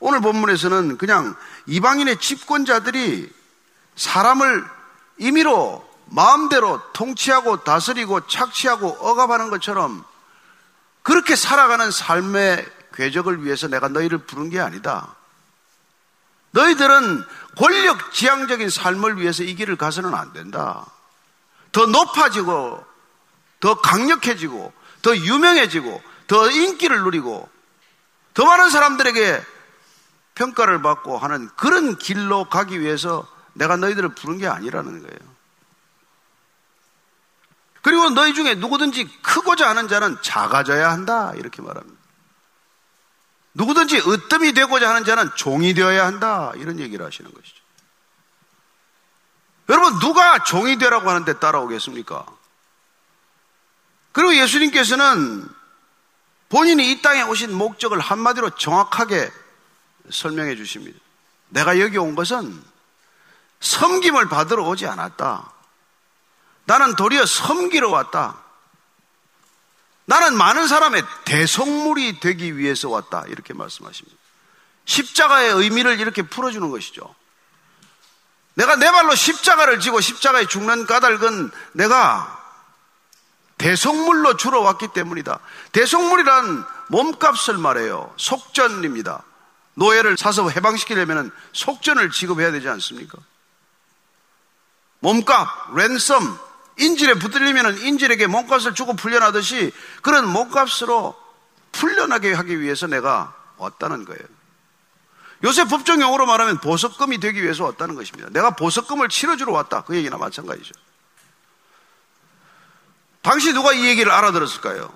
오늘 본문에서는 그냥 이방인의 집권자들이 사람을 임의로 마음대로 통치하고 다스리고 착취하고 억압하는 것처럼 그렇게 살아가는 삶의 궤적을 위해서 내가 너희를 부른 게 아니다. 너희들은 권력 지향적인 삶을 위해서 이 길을 가서는 안 된다. 더 높아지고, 더 강력해지고, 더 유명해지고 더 인기를 누리고 더 많은 사람들에게 평가를 받고 하는 그런 길로 가기 위해서 내가 너희들을 부른 게 아니라는 거예요. 그리고 너희 중에 누구든지 크고자 하는 자는 작아져야 한다. 이렇게 말합니다. 누구든지 으뜸이 되고자 하는 자는 종이 되어야 한다. 이런 얘기를 하시는 것이죠. 여러분, 누가 종이 되라고 하는데 따라오겠습니까? 그리고 예수님께서는 본인이 이 땅에 오신 목적을 한마디로 정확하게 설명해 주십니다. 내가 여기 온 것은 섬김을 받으러 오지 않았다. 나는 도리어 섬기러 왔다. 나는 많은 사람의 대성물이 되기 위해서 왔다. 이렇게 말씀하십니다. 십자가의 의미를 이렇게 풀어주는 것이죠. 내가 내 발로 십자가를 지고 십자가에 죽는 까닭은 내가 대성물로 주러 왔기 때문이다. 대성물이란 몸값을 말해요. 속전입니다. 노예를 사서 해방시키려면 속전을 지급해야 되지 않습니까? 몸값, 랜섬, 인질에 붙들리면 인질에게 몸값을 주고 풀려나듯이 그런 몸값으로 풀려나게 하기 위해서 내가 왔다는 거예요. 요새 법정 용어로 말하면 보석금이 되기 위해서 왔다는 것입니다. 내가 보석금을 치러주러 왔다. 그 얘기나 마찬가지죠. 당시 누가 이 얘기를 알아들었을까요?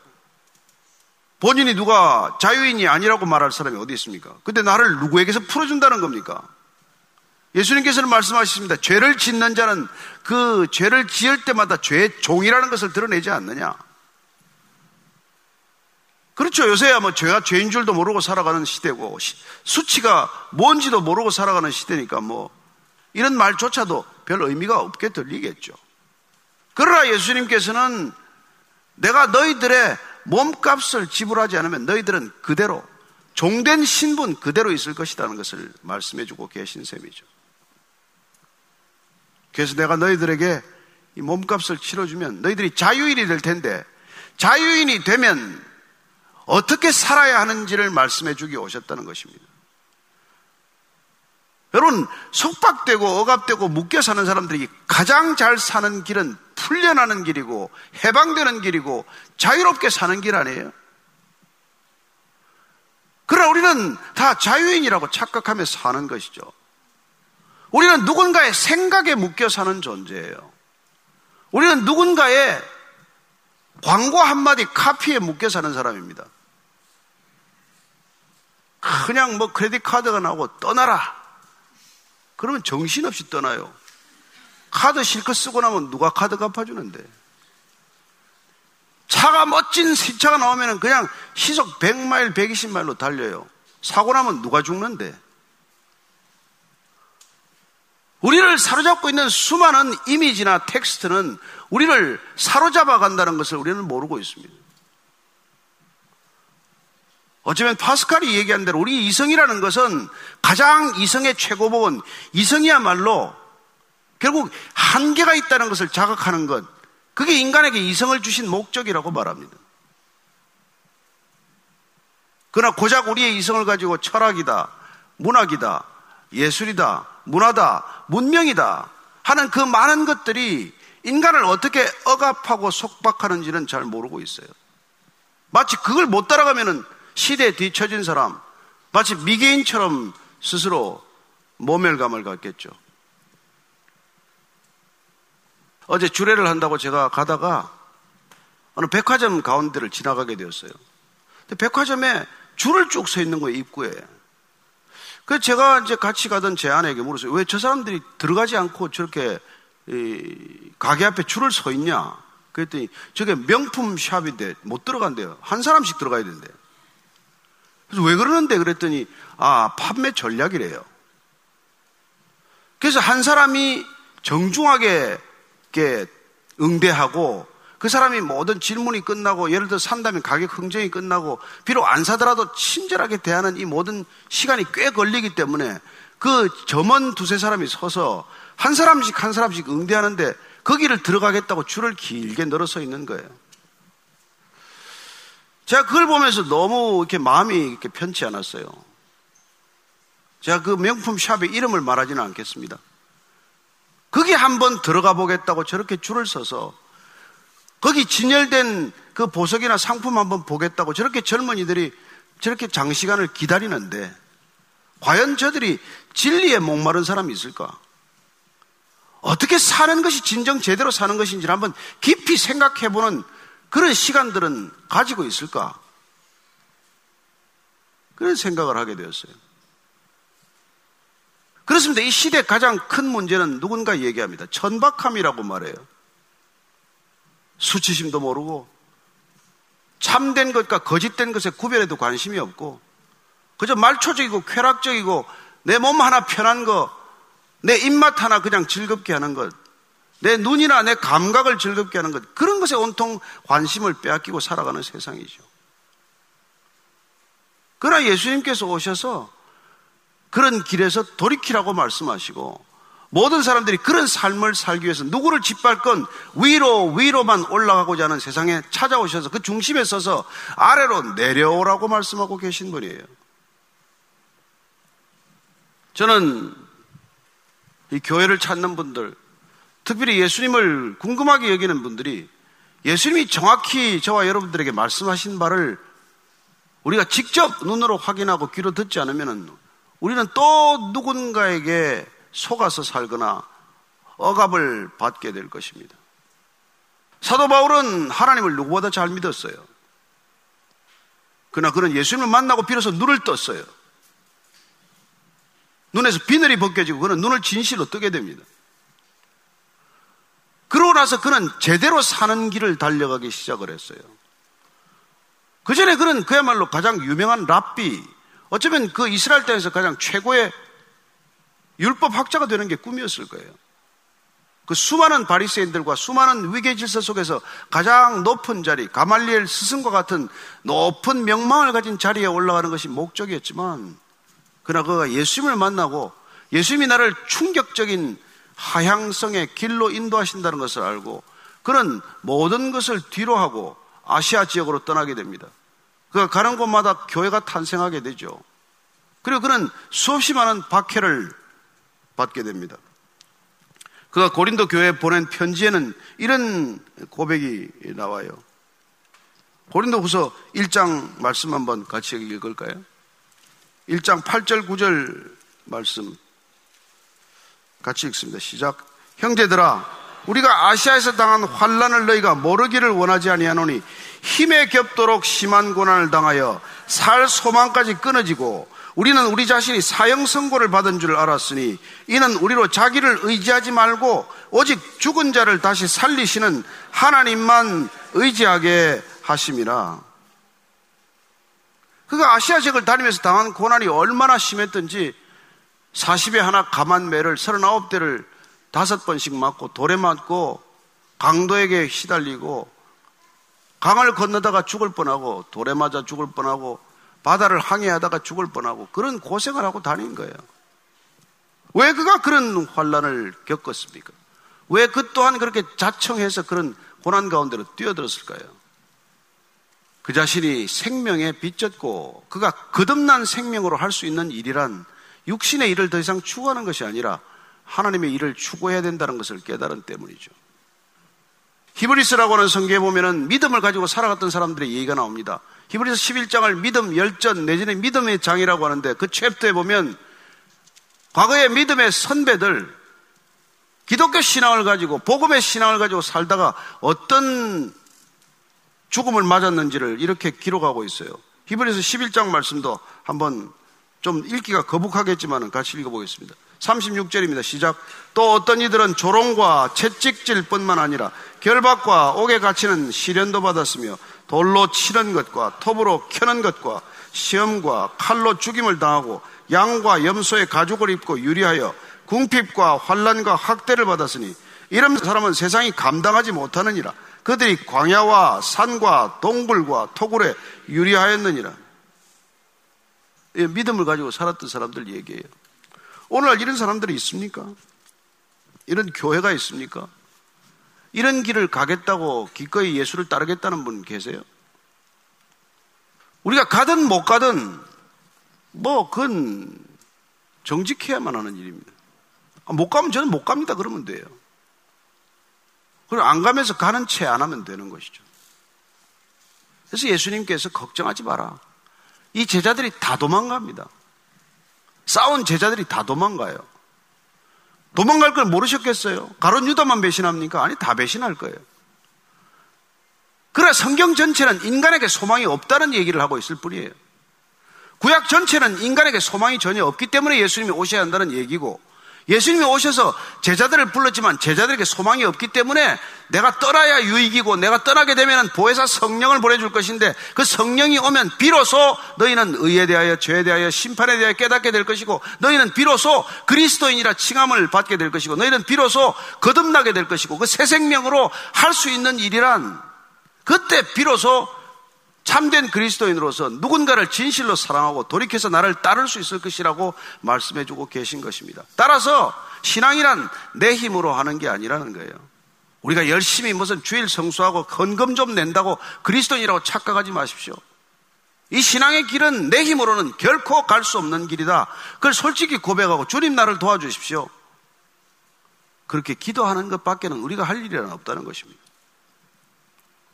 본인이 누가 자유인이 아니라고 말할 사람이 어디 있습니까? 근데 나를 누구에게서 풀어준다는 겁니까? 예수님께서는 말씀하셨습니다. 죄를 짓는 자는 그 죄를 지을 때마다 죄의 종이라는 것을 드러내지 않느냐. 그렇죠. 요새야 뭐 죄가 죄인 줄도 모르고 살아가는 시대고 수치가 뭔지도 모르고 살아가는 시대니까 뭐 이런 말조차도 별 의미가 없게 들리겠죠. 그러나 예수님께서는 내가 너희들의 몸값을 지불하지 않으면 너희들은 그대로 종된 신분 그대로 있을 것이라는 것을 말씀해 주고 계신 셈이죠. 그래서 내가 너희들에게 이 몸값을 치러주면 너희들이 자유인이 될 텐데 자유인이 되면 어떻게 살아야 하는지를 말씀해 주기 오셨다는 것입니다. 여러분, 속박되고 억압되고 묶여 사는 사람들이 가장 잘 사는 길은 풀려나는 길이고 해방되는 길이고 자유롭게 사는 길 아니에요? 그러나 우리는 다 자유인이라고 착각하며 사는 것이죠. 우리는 누군가의 생각에 묶여 사는 존재예요. 우리는 누군가의 광고 한마디 카피에 묶여 사는 사람입니다. 그냥 뭐 credit card가 나오고 떠나라. 그러면 정신없이 떠나요. 카드 실컷 쓰고 나면 누가 카드 갚아주는데. 차가 멋진 새 차가 나오면 그냥 시속 100마일, 120마일로 달려요. 사고 나면 누가 죽는데. 우리를 사로잡고 있는 수많은 이미지나 텍스트는 우리를 사로잡아 간다는 것을 우리는 모르고 있습니다. 어쩌면 파스칼이 얘기한 대로 우리 이성이라는 것은 가장 이성의 최고법은 이성이야말로 결국 한계가 있다는 것을 자각하는 것. 그게 인간에게 이성을 주신 목적이라고 말합니다. 그러나 고작 우리의 이성을 가지고 철학이다, 문학이다, 예술이다, 문화다, 문명이다 하는 그 많은 것들이 인간을 어떻게 억압하고 속박하는지는 잘 모르고 있어요. 마치 그걸 못 따라가면은 시대에 뒤처진 사람, 마치 미개인처럼 스스로 모멸감을 갖겠죠. 어제 주례를 한다고 제가 가다가 어느 백화점 가운데를 지나가게 되었어요. 백화점에 줄을 쭉 서 있는 거예요, 입구에. 그래서 제가 이제 같이 가던 제 아내에게 물었어요. 왜 저 사람들이 들어가지 않고 저렇게 가게 앞에 줄을 서 있냐? 그랬더니 저게 명품 샵인데 못 들어간대요. 한 사람씩 들어가야 된대. 그래서 왜 그러는데 그랬더니 아 판매 전략이래요. 그래서 한 사람이 정중하게 응대하고 그 사람이 모든 질문이 끝나고 예를 들어 산다면 가격 흥정이 끝나고 비록 안 사더라도 친절하게 대하는 이 모든 시간이 꽤 걸리기 때문에 그 점원 두세 사람이 서서 한 사람씩 한 사람씩 응대하는데 거기를 들어가겠다고 줄을 길게 늘어서 있는 거예요. 제가 그걸 보면서 너무 이렇게 마음이 이렇게 편치 않았어요. 제가 그 명품 샵의 이름을 말하지는 않겠습니다. 거기 한번 들어가 보겠다고 저렇게 줄을 서서 거기 진열된 그 보석이나 상품 한번 보겠다고 저렇게 젊은이들이 저렇게 장시간을 기다리는데 과연 저들이 진리에 목마른 사람이 있을까? 어떻게 사는 것이 진정 제대로 사는 것인지를 한번 깊이 생각해보는 그런 시간들은 가지고 있을까? 그런 생각을 하게 되었어요. 그렇습니다. 이 시대 가장 큰 문제는 누군가 얘기합니다. 천박함이라고 말해요. 수치심도 모르고 참된 것과 거짓된 것에 구별에도 관심이 없고 그저 말초적이고 쾌락적이고 내 몸 하나 편한 거, 내 입맛 하나 그냥 즐겁게 하는 것, 내 눈이나 내 감각을 즐겁게 하는 것, 그런 것에 온통 관심을 빼앗기고 살아가는 세상이죠. 그러나 예수님께서 오셔서 그런 길에서 돌이키라고 말씀하시고 모든 사람들이 그런 삶을 살기 위해서 누구를 짓밟건 위로 위로만 올라가고자 하는 세상에 찾아오셔서 그 중심에 서서 아래로 내려오라고 말씀하고 계신 분이에요. 저는 이 교회를 찾는 분들, 특별히 예수님을 궁금하게 여기는 분들이 예수님이 정확히 저와 여러분들에게 말씀하신 바를 우리가 직접 눈으로 확인하고 귀로 듣지 않으면 우리는 또 누군가에게 속아서 살거나 억압을 받게 될 것입니다. 사도 바울은 하나님을 누구보다 잘 믿었어요. 그러나 그는 예수님을 만나고 비로소 눈을 떴어요. 눈에서 비늘이 벗겨지고 그는 눈을 진실로 뜨게 됩니다. 그러고 나서 그는 제대로 사는 길을 달려가기 시작을 했어요. 그 전에 그는 그야말로 가장 유명한 랍비, 어쩌면 그 이스라엘 땅에서 가장 최고의 율법 학자가 되는 게 꿈이었을 거예요. 그 수많은 바리새인들과 수많은 위계 질서 속에서 가장 높은 자리, 가말리엘 스승과 같은 높은 명망을 가진 자리에 올라가는 것이 목적이었지만, 그러나 그가 예수님을 만나고 예수님이 나를 충격적인 하향성의 길로 인도하신다는 것을 알고 그는 모든 것을 뒤로 하고 아시아 지역으로 떠나게 됩니다. 그가 가는 곳마다 교회가 탄생하게 되죠. 그리고 그는 수없이 많은 박해를 받게 됩니다. 그가 고린도 교회에 보낸 편지에는 이런 고백이 나와요. 고린도 후서 1장 말씀 한번 같이 읽을까요? 1장 8절 9절 말씀 같이 읽습니다. 시작. 형제들아, 우리가 아시아에서 당한 환란을 너희가 모르기를 원하지 아니하노니 힘에 겹도록 심한 고난을 당하여 살 소망까지 끊어지고 우리는 우리 자신이 사형 선고를 받은 줄 알았으니 이는 우리로 자기를 의지하지 말고 오직 죽은 자를 다시 살리시는 하나님만 의지하게 하심이라. 그가 아시아 지역을 다니면서 당한 고난이 얼마나 심했던지 40에 하나 감한 매를 39대를 다섯 번씩 맞고 돌에 맞고 강도에게 시달리고 강을 건너다가 죽을 뻔하고 돌에 맞아 죽을 뻔하고 바다를 항해하다가 죽을 뻔하고 그런 고생을 하고 다닌 거예요. 왜 그가 그런 환란을 겪었습니까? 왜 그 또한 그렇게 자청해서 그런 고난 가운데로 뛰어들었을까요? 그 자신이 생명에 빚졌고 그가 거듭난 생명으로 할 수 있는 일이란 육신의 일을 더 이상 추구하는 것이 아니라 하나님의 일을 추구해야 된다는 것을 깨달은 때문이죠. 히브리스라고 하는 성경에 보면은 믿음을 가지고 살아갔던 사람들의 얘기가 나옵니다. 히브리서 11장을 믿음 열전 내지는 믿음의 장이라고 하는데 그 챕터에 보면 과거의 믿음의 선배들 기독교 신앙을 가지고 복음의 신앙을 가지고 살다가 어떤 죽음을 맞았는지를 이렇게 기록하고 있어요. 히브리서 11장 말씀도 한번 좀 읽기가 거북하겠지만 같이 읽어보겠습니다. 36절입니다. 시작. 또 어떤 이들은 조롱과 채찍질 뿐만 아니라 결박과 옥에 갇히는 시련도 받았으며 돌로 치는 것과 톱으로 켜는 것과 시험과 칼로 죽임을 당하고 양과 염소의 가죽을 입고 유리하여 궁핍과 환란과 학대를 받았으니 이런 사람은 세상이 감당하지 못하느니라. 그들이 광야와 산과 동굴과 토굴에 유리하였느니라. 예, 믿음을 가지고 살았던 사람들 얘기예요. 오늘날 이런 사람들이 있습니까? 이런 교회가 있습니까? 이런 길을 가겠다고 기꺼이 예수를 따르겠다는 분 계세요? 우리가 가든 못 가든 뭐 그건 정직해야만 하는 일입니다. 아, 못 가면 저는 못 갑니다. 그러면 돼요. 그리고 안 가면서 가는 채 안 하면 되는 것이죠. 그래서 예수님께서 걱정하지 마라. 이 제자들이 다 도망갑니다. 싸운 제자들이 다 도망가요. 도망갈 걸 모르셨겠어요? 가론 유다만 배신합니까? 아니, 다 배신할 거예요. 그래, 성경 전체는 인간에게 소망이 없다는 얘기를 하고 있을 뿐이에요. 구약 전체는 인간에게 소망이 전혀 없기 때문에 예수님이 오셔야 한다는 얘기고, 예수님이 오셔서 제자들을 불렀지만 제자들에게 소망이 없기 때문에 내가 떠나야 유익이고 내가 떠나게 되면 보혜사 성령을 보내줄 것인데 그 성령이 오면 비로소 너희는 의에 대하여 죄에 대하여 심판에 대하여 깨닫게 될 것이고 너희는 비로소 그리스도인이라 칭함을 받게 될 것이고 너희는 비로소 거듭나게 될 것이고 그 새 생명으로 할 수 있는 일이란 그때 비로소 참된 그리스도인으로서 누군가를 진실로 사랑하고 돌이켜서 나를 따를 수 있을 것이라고 말씀해 주고 계신 것입니다. 따라서 신앙이란 내 힘으로 하는 게 아니라는 거예요. 우리가 열심히 무슨 주일 성수하고 헌금 좀 낸다고 그리스도인이라고 착각하지 마십시오. 이 신앙의 길은 내 힘으로는 결코 갈 수 없는 길이다. 그걸 솔직히 고백하고 주님 나를 도와주십시오. 그렇게 기도하는 것밖에는 우리가 할 일이 없다는 것입니다.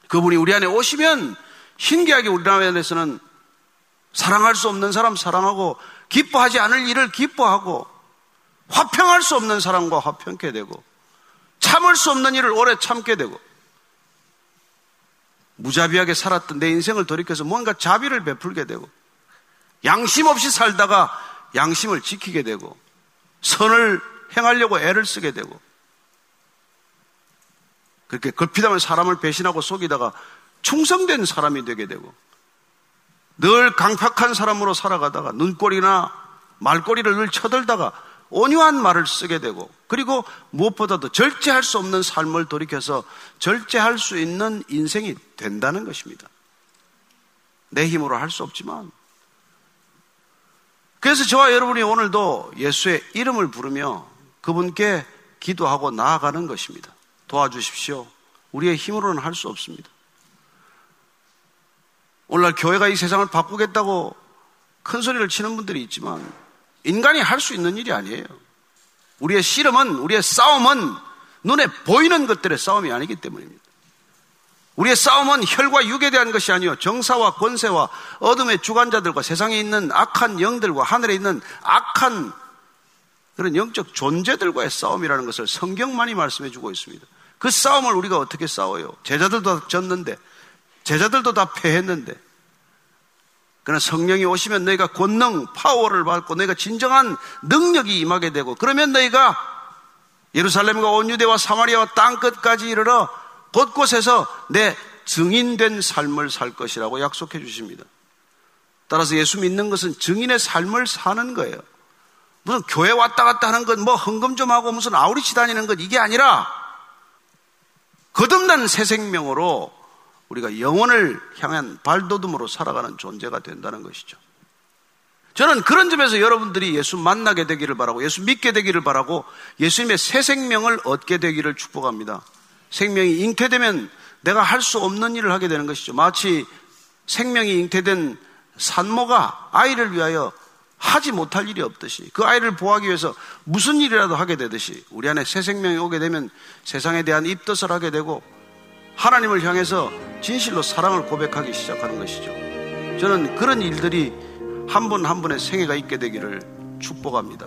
그분이 우리 안에 오시면 신기하게 우리나라에서는 사랑할 수 없는 사람 사랑하고 기뻐하지 않을 일을 기뻐하고 화평할 수 없는 사람과 화평케 되고 참을 수 없는 일을 오래 참게 되고 무자비하게 살았던 내 인생을 돌이켜서 뭔가 자비를 베풀게 되고 양심 없이 살다가 양심을 지키게 되고 선을 행하려고 애를 쓰게 되고 그렇게 걸핏하면 사람을 배신하고 속이다가 충성된 사람이 되게 되고 늘 강팍한 사람으로 살아가다가 눈꼬리나 말꼬리를 늘 쳐들다가 온유한 말을 쓰게 되고 그리고 무엇보다도 절제할 수 없는 삶을 돌이켜서 절제할 수 있는 인생이 된다는 것입니다. 내 힘으로 할 수 없지만 그래서 저와 여러분이 오늘도 예수의 이름을 부르며 그분께 기도하고 나아가는 것입니다. 도와주십시오. 우리의 힘으로는 할 수 없습니다. 오늘날 교회가 이 세상을 바꾸겠다고 큰 소리를 치는 분들이 있지만 인간이 할 수 있는 일이 아니에요. 우리의 씨름은, 우리의 싸움은 눈에 보이는 것들의 싸움이 아니기 때문입니다. 우리의 싸움은 혈과 육에 대한 것이 아니요 정사와 권세와 어둠의 주관자들과 세상에 있는 악한 영들과 하늘에 있는 악한 그런 영적 존재들과의 싸움이라는 것을 성경만이 말씀해 주고 있습니다. 그 싸움을 우리가 어떻게 싸워요? 제자들도 졌는데, 제자들도 다 패했는데, 그러나 성령이 오시면 너희가 권능, 파워를 받고 너희가 진정한 능력이 임하게 되고 그러면 너희가 예루살렘과 온 유대와 사마리아와 땅 끝까지 이르러 곳곳에서 내 증인된 삶을 살 것이라고 약속해 주십니다. 따라서 예수 믿는 것은 증인의 삶을 사는 거예요. 무슨 교회 왔다 갔다 하는 것, 뭐 헌금 좀 하고 무슨 아우리치 다니는 것 이게 아니라 거듭난 새 생명으로 우리가 영혼을 향한 발돋움으로 살아가는 존재가 된다는 것이죠. 저는 그런 점에서 여러분들이 예수 만나게 되기를 바라고 예수 믿게 되기를 바라고 예수님의 새 생명을 얻게 되기를 축복합니다. 생명이 잉태되면 내가 할 수 없는 일을 하게 되는 것이죠. 마치 생명이 잉태된 산모가 아이를 위하여 하지 못할 일이 없듯이 그 아이를 보호하기 위해서 무슨 일이라도 하게 되듯이 우리 안에 새 생명이 오게 되면 세상에 대한 입덧을 하게 되고 하나님을 향해서 진실로 사랑을 고백하기 시작하는 것이죠. 저는 그런 일들이 한 분한 분의 생애가 있게 되기를 축복합니다.